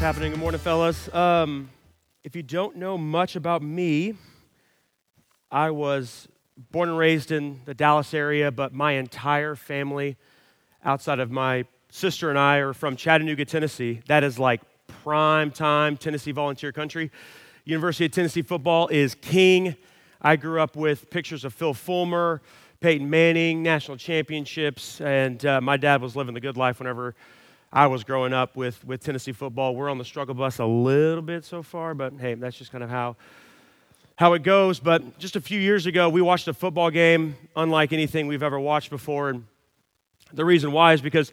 happening? Good morning, fellas. Um, if you don't know much about me, I was born and raised in the Dallas area, but my entire family, outside of my sister and I, are from Chattanooga, Tennessee. That is like prime time Tennessee volunteer country. University of Tennessee football is king. I grew up with pictures of Phil Fulmer, Peyton Manning, national championships, and uh, my dad was living the good life whenever I was growing up with, with Tennessee football. We're on the struggle bus a little bit so far, but hey, that's just kind of how, how it goes. But just a few years ago, we watched a football game unlike anything we've ever watched before. And the reason why is because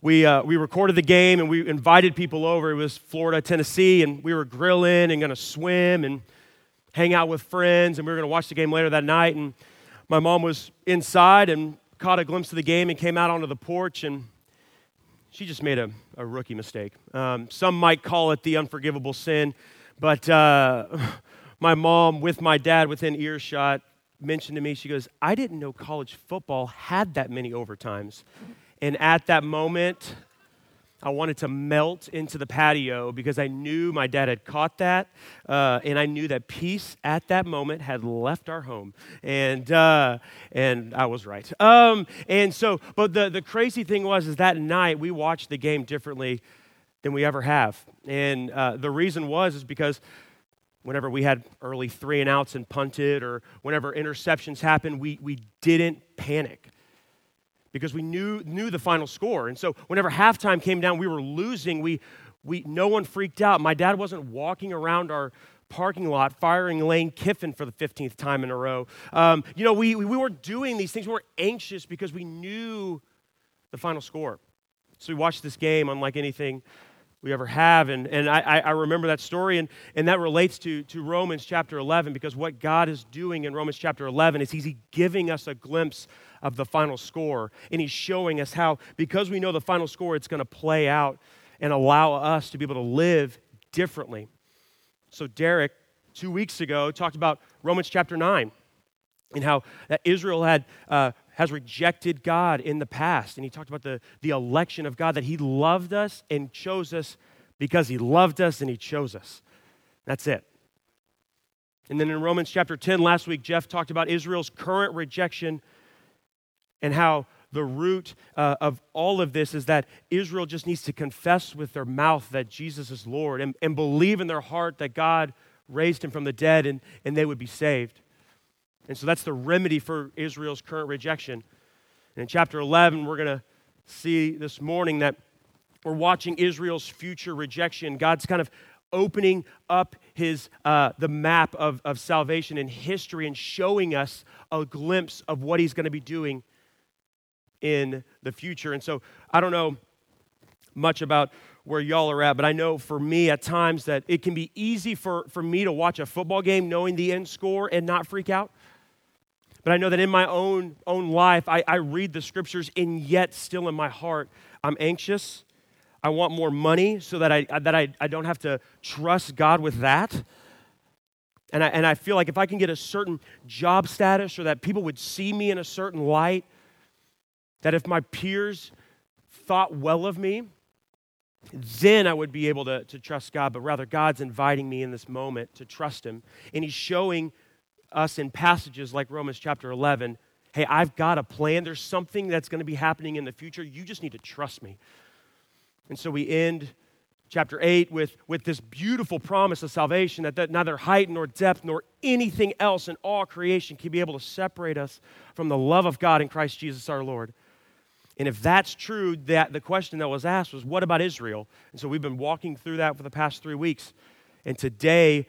we, uh, we recorded the game and we invited people over. It was Florida, Tennessee, and we were grilling and going to swim and hang out with friends. And we were going to watch the game later that night. And my mom was inside and caught a glimpse of the game and came out onto the porch and she just made a, a rookie mistake. Um, some might call it the unforgivable sin, but uh, my mom, with my dad within earshot, mentioned to me, she goes, I didn't know college football had that many overtimes. And at that moment, I wanted to melt into the patio because I knew my dad had caught that, uh, and I knew that peace at that moment had left our home, and uh, and I was right. Um, and so, but the the crazy thing was is that night we watched the game differently than we ever have, and uh, the reason was is because whenever we had early three and outs and punted, or whenever interceptions happened, we we didn't panic because we knew, knew the final score. And so whenever halftime came down, we were losing. We, we, no one freaked out. My dad wasn't walking around our parking lot firing Lane Kiffin for the 15th time in a row. Um, you know, we, we weren't doing these things. We were anxious because we knew the final score. So we watched this game unlike anything we ever have. And, and I, I remember that story, and, and that relates to, to Romans chapter 11 because what God is doing in Romans chapter 11 is He's giving us a glimpse of the final score. And He's showing us how, because we know the final score, it's going to play out and allow us to be able to live differently. So, Derek, two weeks ago, talked about Romans chapter 9 and how that Israel had uh, has rejected God in the past. And he talked about the, the election of God, that he loved us and chose us because he loved us and he chose us. That's it. And then in Romans chapter 10, last week, Jeff talked about Israel's current rejection and how the root uh, of all of this is that Israel just needs to confess with their mouth that Jesus is Lord and, and believe in their heart that God raised him from the dead and, and they would be saved. And so that's the remedy for Israel's current rejection. And in chapter 11, we're going to see this morning that we're watching Israel's future rejection. God's kind of opening up his uh, the map of, of salvation and history and showing us a glimpse of what he's going to be doing in the future. And so I don't know much about where y'all are at, but I know for me at times that it can be easy for, for me to watch a football game knowing the end score and not freak out. But I know that in my own, own life, I, I read the scriptures, and yet still in my heart, I'm anxious. I want more money so that I, that I, I don't have to trust God with that. And I, and I feel like if I can get a certain job status or that people would see me in a certain light, that if my peers thought well of me, then I would be able to, to trust God. But rather, God's inviting me in this moment to trust Him. And He's showing us in passages like Romans chapter 11 hey, I've got a plan. There's something that's going to be happening in the future. You just need to trust me. And so we end chapter 8 with, with this beautiful promise of salvation that, that neither height nor depth nor anything else in all creation can be able to separate us from the love of God in Christ Jesus our Lord. And if that's true, that the question that was asked was, what about Israel? And so we've been walking through that for the past three weeks. And today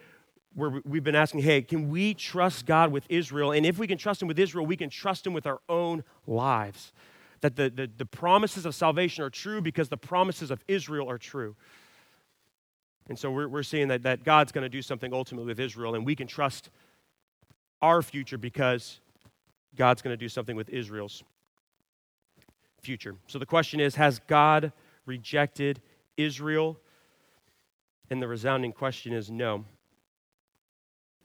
where we've been asking, hey, can we trust God with Israel? And if we can trust Him with Israel, we can trust Him with our own lives. That the, the, the promises of salvation are true because the promises of Israel are true. And so we're, we're seeing that, that God's going to do something ultimately with Israel, and we can trust our future because God's going to do something with Israel's future. So the question is Has God rejected Israel? And the resounding question is no.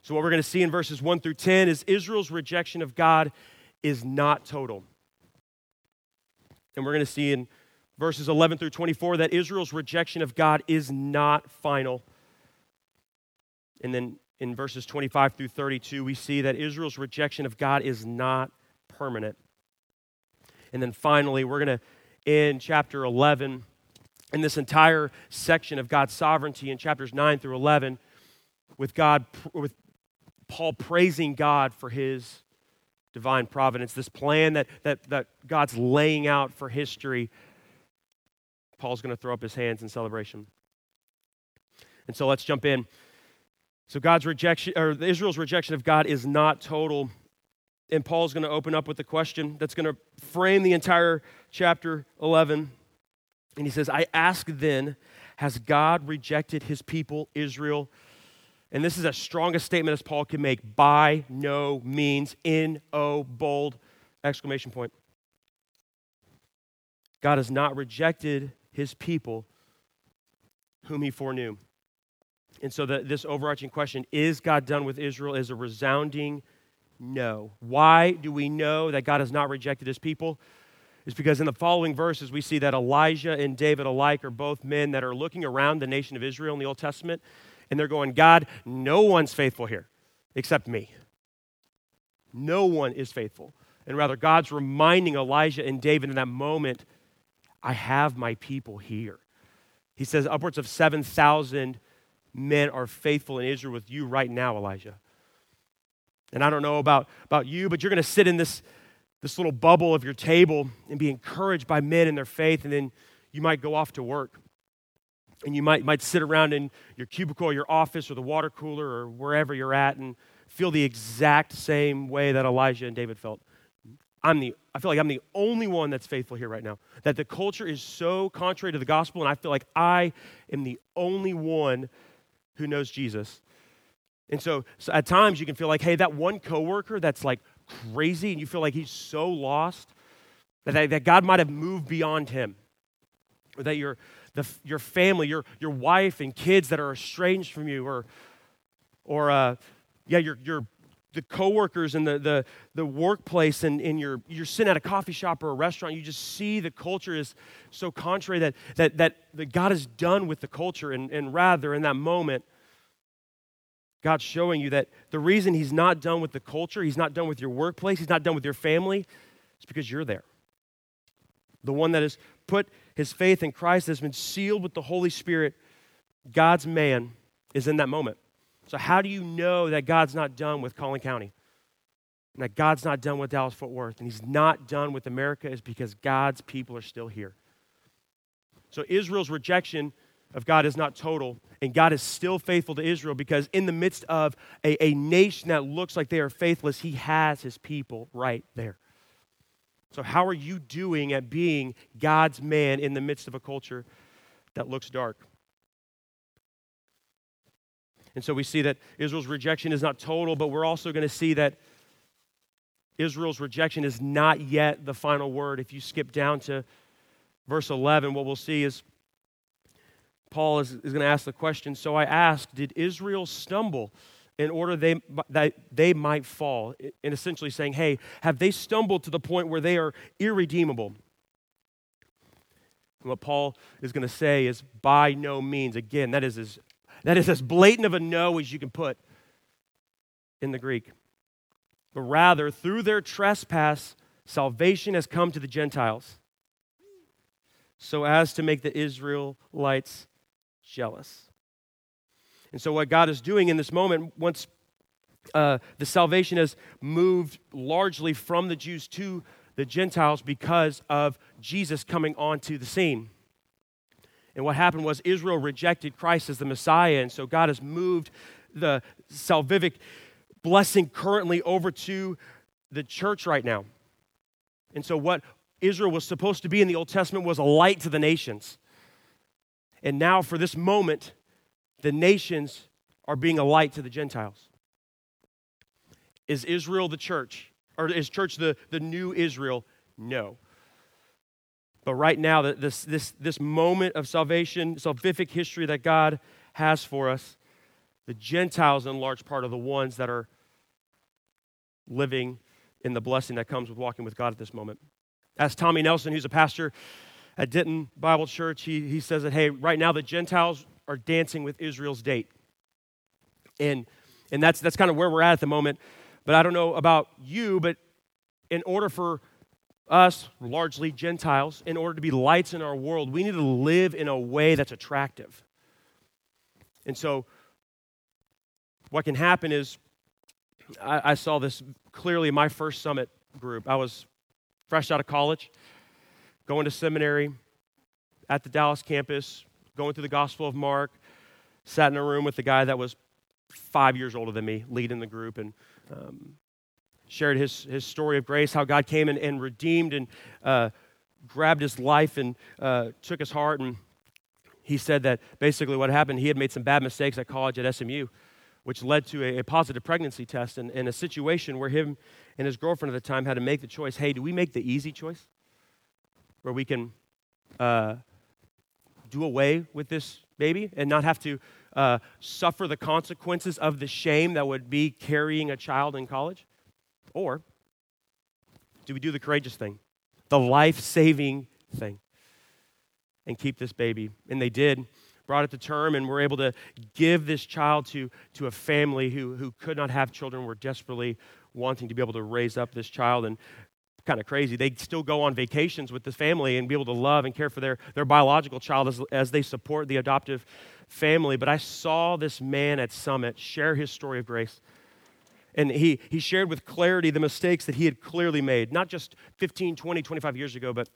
So, what we're going to see in verses 1 through 10 is Israel's rejection of God is not total. And we're going to see in verses 11 through 24 that Israel's rejection of God is not final. And then in verses 25 through 32, we see that Israel's rejection of God is not permanent. And then finally, we're going to end chapter 11 in this entire section of God's sovereignty in chapters 9 through 11 with God with Paul praising God for his divine providence, this plan that, that, that God's laying out for history. Paul's going to throw up his hands in celebration. And so let's jump in. So God's rejection, or Israel's rejection of God is not total. And Paul's going to open up with a question that's going to frame the entire chapter 11. And he says, I ask then, has God rejected his people, Israel? And this is as strong a statement as Paul can make by no means, in oh, bold exclamation point. God has not rejected his people whom he foreknew. And so, the, this overarching question is God done with Israel is a resounding no. Why do we know that God has not rejected his people? Is because in the following verses we see that Elijah and David alike are both men that are looking around the nation of Israel in the Old Testament and they're going, God, no one's faithful here except me. No one is faithful. And rather, God's reminding Elijah and David in that moment, I have my people here. He says upwards of 7,000 men are faithful in Israel with you right now, Elijah. And I don't know about, about you, but you're going to sit in this, this little bubble of your table and be encouraged by men in their faith, and then you might go off to work. And you might, might sit around in your cubicle or your office or the water cooler or wherever you're at and feel the exact same way that Elijah and David felt. I'm the, I feel like I'm the only one that's faithful here right now. That the culture is so contrary to the gospel, and I feel like I am the only one who knows Jesus. And so, so at times you can feel like, hey, that one coworker that's like crazy and you feel like he's so lost that, that God might have moved beyond him. Or that your, the, your family, your, your wife and kids that are estranged from you, or, or uh, yeah, your, your, the coworkers in the, the, the workplace and, and you're, you're sitting at a coffee shop or a restaurant, you just see the culture is so contrary that, that, that, that God is done with the culture. And, and rather, in that moment, God's showing you that the reason He's not done with the culture, He's not done with your workplace, He's not done with your family, is because you're there. The one that has put his faith in Christ, has been sealed with the Holy Spirit, God's man, is in that moment. So, how do you know that God's not done with Collin County? And that God's not done with Dallas Fort Worth and He's not done with America is because God's people are still here. So, Israel's rejection of God is not total, and God is still faithful to Israel because, in the midst of a, a nation that looks like they are faithless, He has His people right there. So, how are you doing at being God's man in the midst of a culture that looks dark? And so we see that Israel's rejection is not total, but we're also going to see that Israel's rejection is not yet the final word. If you skip down to verse 11, what we'll see is Paul is, is going to ask the question So I ask, did Israel stumble in order they, that they might fall? And essentially saying, hey, have they stumbled to the point where they are irredeemable? And what Paul is going to say is, by no means. Again, that is, as, that is as blatant of a no as you can put in the Greek. But rather, through their trespass, salvation has come to the Gentiles so as to make the Israelites jealous. And so, what God is doing in this moment, once uh, the salvation has moved largely from the Jews to the Gentiles because of Jesus coming onto the scene. And what happened was Israel rejected Christ as the Messiah, and so God has moved the salvific blessing currently over to the church right now. And so, what Israel was supposed to be in the Old Testament was a light to the nations. And now, for this moment, the nations are being a light to the Gentiles. Is Israel the church? Or is church the, the new Israel? No. But right now, this, this, this moment of salvation, salvific history that God has for us, the Gentiles, in large part, are the ones that are living in the blessing that comes with walking with God at this moment. As Tommy Nelson, who's a pastor at Denton Bible Church, he, he says that, hey, right now the Gentiles are dancing with Israel's date. And, and that's, that's kind of where we're at at the moment. But I don't know about you, but in order for us, largely Gentiles, in order to be lights in our world, we need to live in a way that's attractive. And so, what can happen is, I, I saw this clearly in my first summit group. I was fresh out of college, going to seminary at the Dallas campus, going through the Gospel of Mark, sat in a room with the guy that was five years older than me, leading the group, and um, shared his, his story of grace, how God came and, and redeemed and uh, grabbed his life and uh, took his heart. And he said that basically what happened, he had made some bad mistakes at college at SMU, which led to a, a positive pregnancy test and, and a situation where him and his girlfriend at the time had to make the choice hey, do we make the easy choice? Where we can uh, do away with this baby and not have to uh, suffer the consequences of the shame that would be carrying a child in college? Or do we do the courageous thing, the life saving thing, and keep this baby? And they did, brought it to term, and were able to give this child to, to a family who, who could not have children, were desperately wanting to be able to raise up this child. And kind of crazy. They still go on vacations with this family and be able to love and care for their, their biological child as, as they support the adoptive family. But I saw this man at Summit share his story of grace. And he, he shared with clarity the mistakes that he had clearly made, not just 15, 20, 25 years ago, but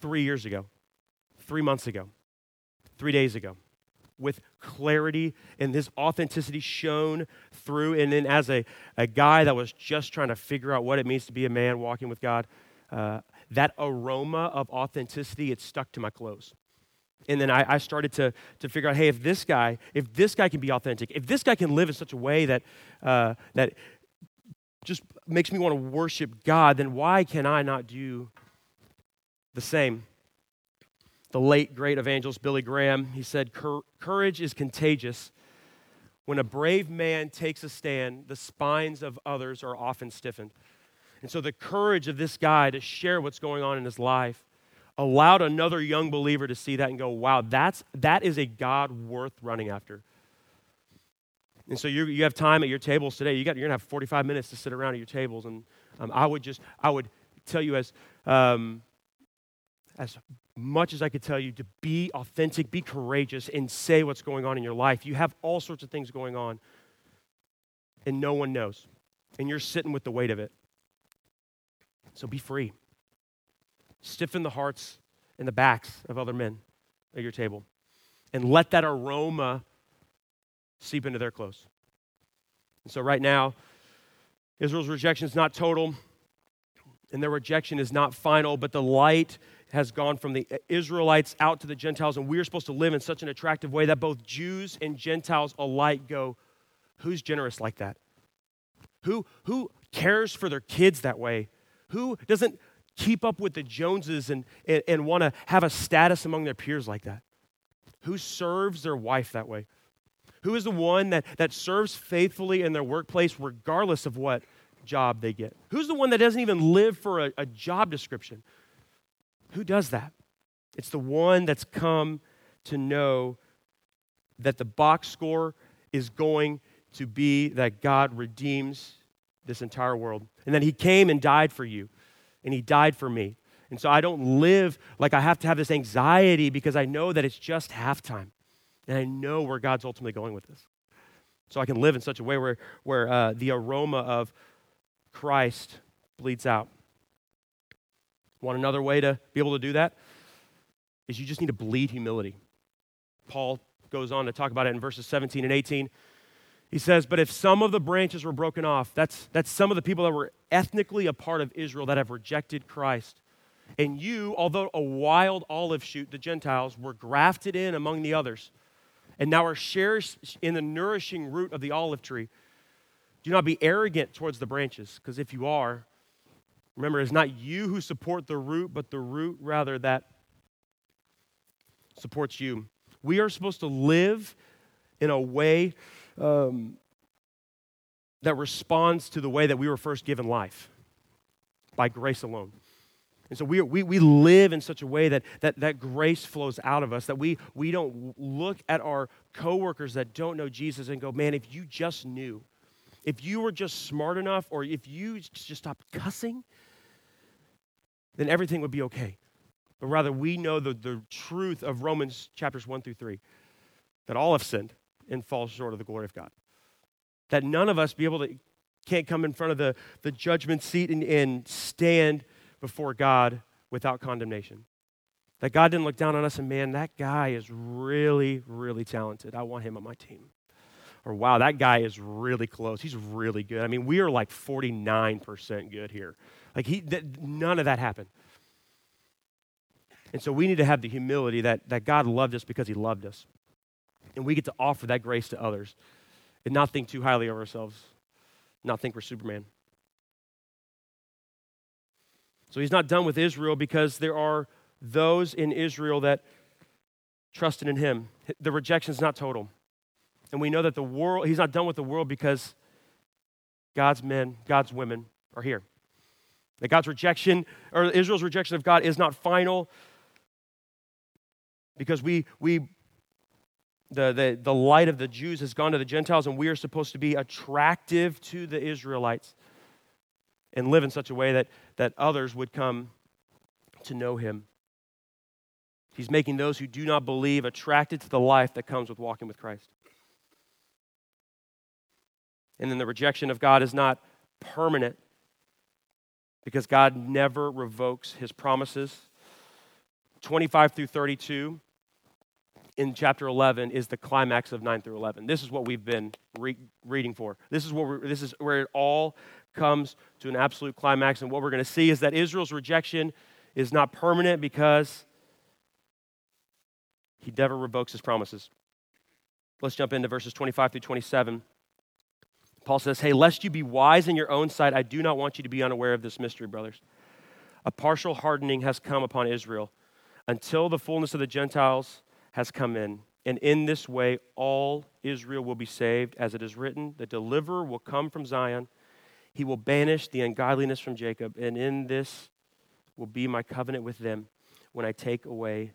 three years ago, three months ago, three days ago, with clarity and this authenticity shown through. And then, as a, a guy that was just trying to figure out what it means to be a man walking with God, uh, that aroma of authenticity, it stuck to my clothes. And then I, I, started to, to figure out, hey, if this guy, if this guy can be authentic, if this guy can live in such a way that, uh, that just makes me want to worship God, then why can I not do the same? The late great evangelist Billy Graham, he said, courage is contagious. When a brave man takes a stand, the spines of others are often stiffened. And so the courage of this guy to share what's going on in his life allowed another young believer to see that and go, wow, that's, that is a God worth running after. And so you, you have time at your tables today. You got, you're going to have 45 minutes to sit around at your tables. And um, I would just, I would tell you as, um, as much as I could tell you to be authentic, be courageous, and say what's going on in your life. You have all sorts of things going on, and no one knows. And you're sitting with the weight of it. So be free stiffen the hearts and the backs of other men at your table, and let that aroma seep into their clothes. And so, right now, Israel's rejection is not total, and their rejection is not final, but the light has gone from the Israelites out to the Gentiles, and we are supposed to live in such an attractive way that both Jews and Gentiles alike go, Who's generous like that? Who, who cares for their kids that way? Who doesn't keep up with the Joneses and, and, and want to have a status among their peers like that? Who serves their wife that way? Who is the one that, that serves faithfully in their workplace regardless of what job they get? Who's the one that doesn't even live for a, a job description? Who does that? It's the one that's come to know that the box score is going to be that God redeems this entire world and that He came and died for you and he died for me. And so I don't live like I have to have this anxiety because I know that it's just halftime. And I know where God's ultimately going with this. So I can live in such a way where, where uh, the aroma of Christ bleeds out. Want another way to be able to do that? Is you just need to bleed humility. Paul goes on to talk about it in verses 17 and 18. He says, But if some of the branches were broken off, that's, that's some of the people that were ethnically a part of Israel that have rejected Christ. And you, although a wild olive shoot, the Gentiles, were grafted in among the others, and now are shares in the nourishing root of the olive tree. Do not be arrogant towards the branches, because if you are, remember, it's not you who support the root, but the root rather that supports you. We are supposed to live in a way um, that responds to the way that we were first given life by grace alone. And so we, we, we live in such a way that, that, that grace flows out of us, that we, we don't look at our coworkers that don't know Jesus and go, man, if you just knew, if you were just smart enough, or if you just stopped cussing, then everything would be okay. But rather, we know the, the truth of Romans chapters 1 through 3 that all have sinned and fall short of the glory of God. That none of us be able to, can't come in front of the, the judgment seat and, and stand before God without condemnation. That God didn't look down on us and, man, that guy is really, really talented. I want him on my team. Or, wow, that guy is really close. He's really good. I mean, we are like 49% good here. Like, he, that, none of that happened. And so we need to have the humility that, that God loved us because he loved us. And we get to offer that grace to others and not think too highly of ourselves, not think we're Superman. So he's not done with Israel because there are those in Israel that trusted in him. The rejection is not total. And we know that the world, he's not done with the world because God's men, God's women are here. That God's rejection, or Israel's rejection of God, is not final because we, we the, the, the light of the Jews has gone to the Gentiles, and we are supposed to be attractive to the Israelites and live in such a way that, that others would come to know him. He's making those who do not believe attracted to the life that comes with walking with Christ. And then the rejection of God is not permanent because God never revokes his promises. 25 through 32 in chapter 11 is the climax of 9 through 11. This is what we've been re- reading for. This is, what this is where it all comes to an absolute climax. And what we're going to see is that Israel's rejection is not permanent because he never revokes his promises. Let's jump into verses 25 through 27. Paul says, Hey, lest you be wise in your own sight, I do not want you to be unaware of this mystery, brothers. A partial hardening has come upon Israel until the fullness of the Gentiles has come in. And in this way, all Israel will be saved. As it is written, the deliverer will come from Zion he will banish the ungodliness from Jacob, and in this will be my covenant with them when I take away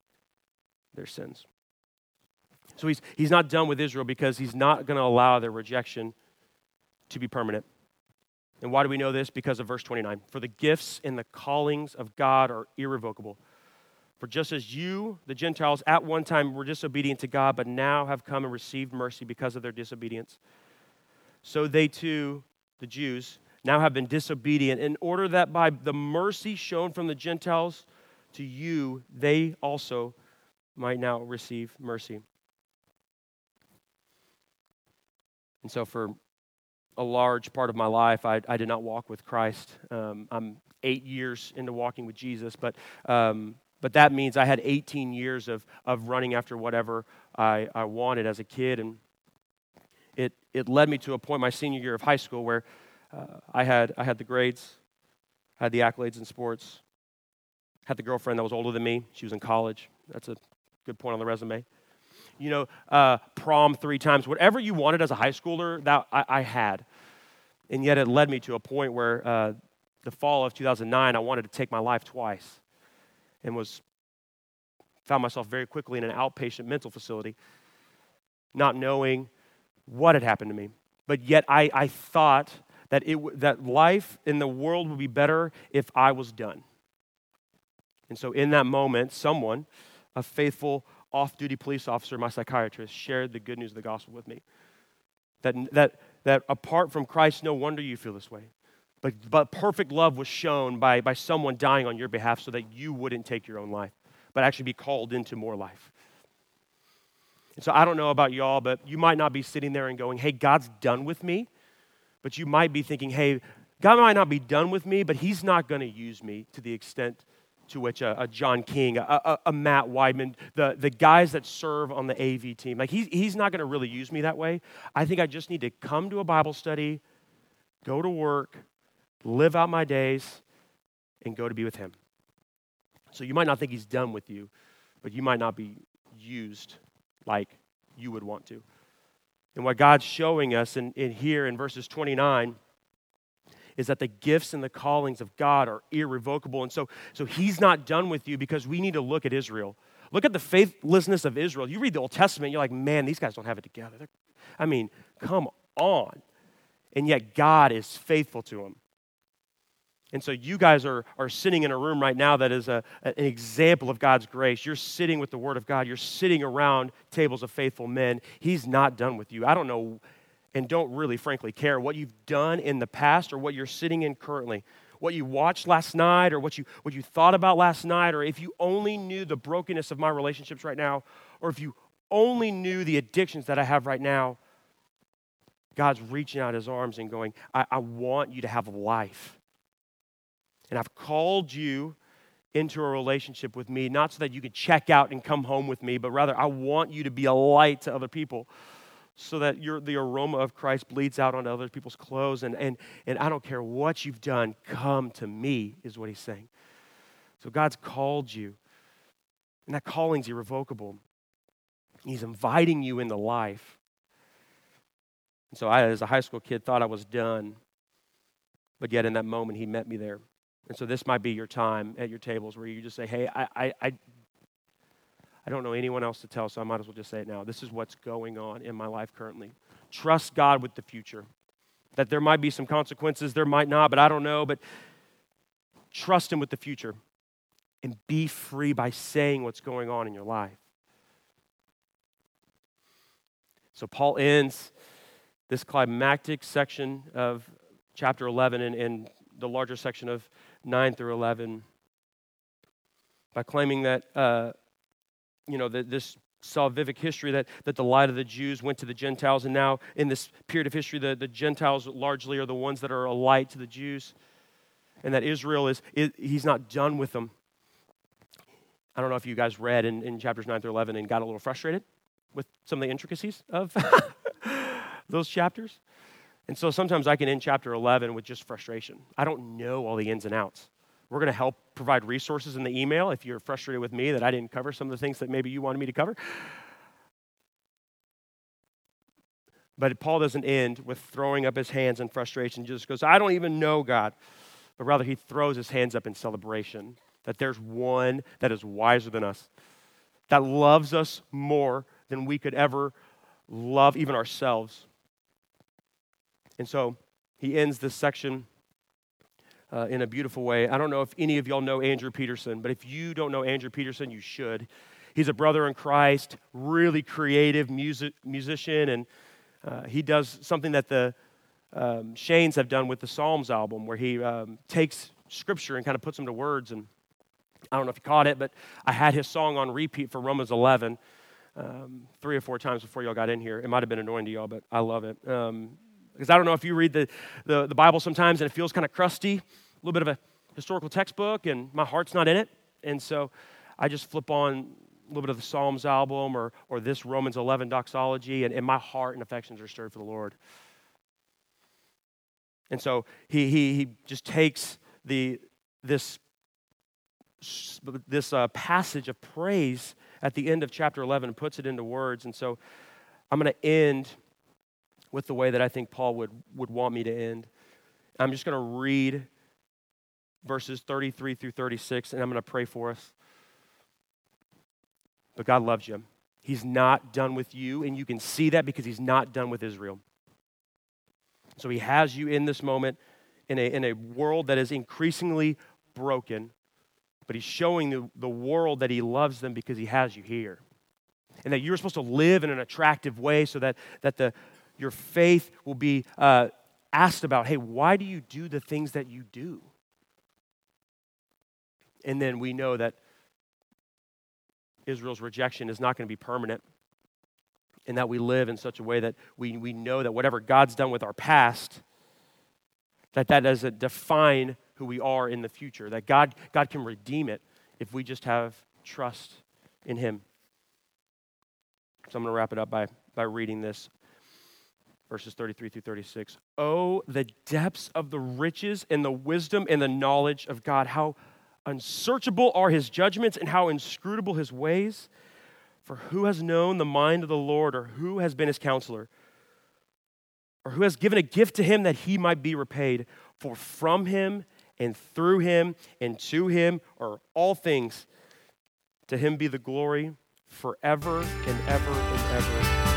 their sins. So he's, he's not done with Israel because he's not going to allow their rejection to be permanent. And why do we know this? Because of verse 29. For the gifts and the callings of God are irrevocable. For just as you, the Gentiles, at one time were disobedient to God, but now have come and received mercy because of their disobedience, so they too, the Jews, now have been disobedient, in order that by the mercy shown from the Gentiles to you, they also might now receive mercy. And so, for a large part of my life, I, I did not walk with Christ. Um, I'm eight years into walking with Jesus, but, um, but that means I had 18 years of, of running after whatever I, I wanted as a kid. And it, it led me to a point my senior year of high school where uh, I, had, I had the grades, I had the accolades in sports, had the girlfriend that was older than me. She was in college. That's a good point on the resume. You know, uh, prom three times, whatever you wanted as a high schooler, that I, I had. And yet it led me to a point where uh, the fall of 2009, I wanted to take my life twice and was found myself very quickly in an outpatient mental facility, not knowing what had happened to me. But yet I, I thought that, it, that life in the world would be better if I was done. And so, in that moment, someone, a faithful off duty police officer, my psychiatrist, shared the good news of the gospel with me. That, that, that apart from Christ, no wonder you feel this way. But, but perfect love was shown by, by someone dying on your behalf so that you wouldn't take your own life, but actually be called into more life. And so I don't know about y'all, but you might not be sitting there and going, hey, God's done with me. But you might be thinking, hey, God might not be done with me, but He's not going to use me to the extent to which a, a John King, a, a, a, Matt Weidman, the, the guys that serve on the AV team, like he's, he's not going to really use me that way. I think I just need to come to a Bible study, go to work, live out my days, and go to be with Him. So you might not think He's done with you, but you might not be used like you would want to. And what God's showing us in, in here in verses 29 is that the gifts and the callings of God are irrevocable. And so, so he's not done with you because we need to look at Israel. Look at the faithlessness of Israel. You read the Old Testament, you're like, man, these guys don't have it together. They're, I mean, come on. And yet God is faithful to them. And so you guys are, are sitting in a room right now that is a, an example of God's grace. You're sitting with the Word of God. You're sitting around tables of faithful men. He's not done with you. I don't know and don't really, frankly, care what you've done in the past or what you're sitting in currently. What you watched last night or what you, what you thought about last night, or if you only knew the brokenness of my relationships right now, or if you only knew the addictions that I have right now, God's reaching out his arms and going, I, I want you to have life. And I've called you into a relationship with me, not so that you can check out and come home with me, but rather I want you to be a light to other people so that the aroma of Christ bleeds out onto other people's clothes. And, and, and I don't care what you've done, come to me, is what he's saying. So God's called you, and that calling's irrevocable. He's inviting you into life. And so I, as a high school kid, thought I was done. But yet in that moment, he met me there. And so this might be your time at your tables where you just say, hey, I, I, I, I don't know anyone else to tell, so I might as well just say it now. This is what's going on in my life currently. Trust God with the future. That there might be some consequences, there might not, but I don't know. But trust Him with the future and be free by saying what's going on in your life. So Paul ends this climactic section of chapter 11 and, and the larger section of 9 through 11 by claiming that, uh, you know, that this salvific history that, that the light of the Jews went to the Gentiles, and now in this period of history, the, the Gentiles largely are the ones that are a light to the Jews, and that Israel is, is he's not done with them. I don't know if you guys read in, in chapters 9 through 11 and got a little frustrated with some of the intricacies of those chapters. And so sometimes I can end chapter 11 with just frustration. I don't know all the ins and outs. We're going to help provide resources in the email if you're frustrated with me that I didn't cover some of the things that maybe you wanted me to cover. But Paul doesn't end with throwing up his hands in frustration. He just goes, I don't even know God. But rather, he throws his hands up in celebration that there's one that is wiser than us, that loves us more than we could ever love even ourselves. And so he ends this section uh, in a beautiful way. I don't know if any of y'all know Andrew Peterson, but if you don't know Andrew Peterson, you should. He's a brother in Christ, really creative music, musician, and uh, he does something that the um, Shanes have done with the Psalms album, where he um, takes scripture and kind of puts them to words. And I don't know if you caught it, but I had his song on repeat for Romans 11 um, three or four times before y'all got in here. It might have been annoying to y'all, but I love it. Um, because I don't know if you read the, the, the Bible sometimes and it feels kind of crusty, little bit of a historical textbook, and my heart's not in it. And so I just flip on a little bit of the Psalms album or, or this Romans 11 doxology, and, and my heart and affections are stirred for the Lord. And so he, he, he just takes the, this, this uh, passage of praise at the end of chapter 11 and puts it into words. And so I'm going to end with the way that I think Paul would, would want me to end. I'm just going to read verses 33 through 36, and I'm going to pray for us. But God loves you. He's not done with you, and you can see that because He's not done with Israel. So He has you in this moment in a, in a world that is increasingly broken, but He's showing the, the world that He loves them because He has you here. And that you're supposed to live in an attractive way so that, that the, your faith will be uh, asked about hey, why do you do the things that you do? And then we know that Israel's rejection is not going to be permanent, and that we live in such a way that we, we know that whatever God's done with our past, that that doesn't define who we are in the future, that God, God can redeem it if we just have trust in Him. So I'm going to wrap it up by, by reading this verses 33 through 36. Oh, the depths of the riches and the wisdom and the knowledge of God. How unsearchable are his judgments and how inscrutable his ways. For who has known the mind of the Lord or who has been his counselor? or who has given a gift to him that he might be repaid. For from him and through him and to him are all things. To him be the glory forever and ever and ever.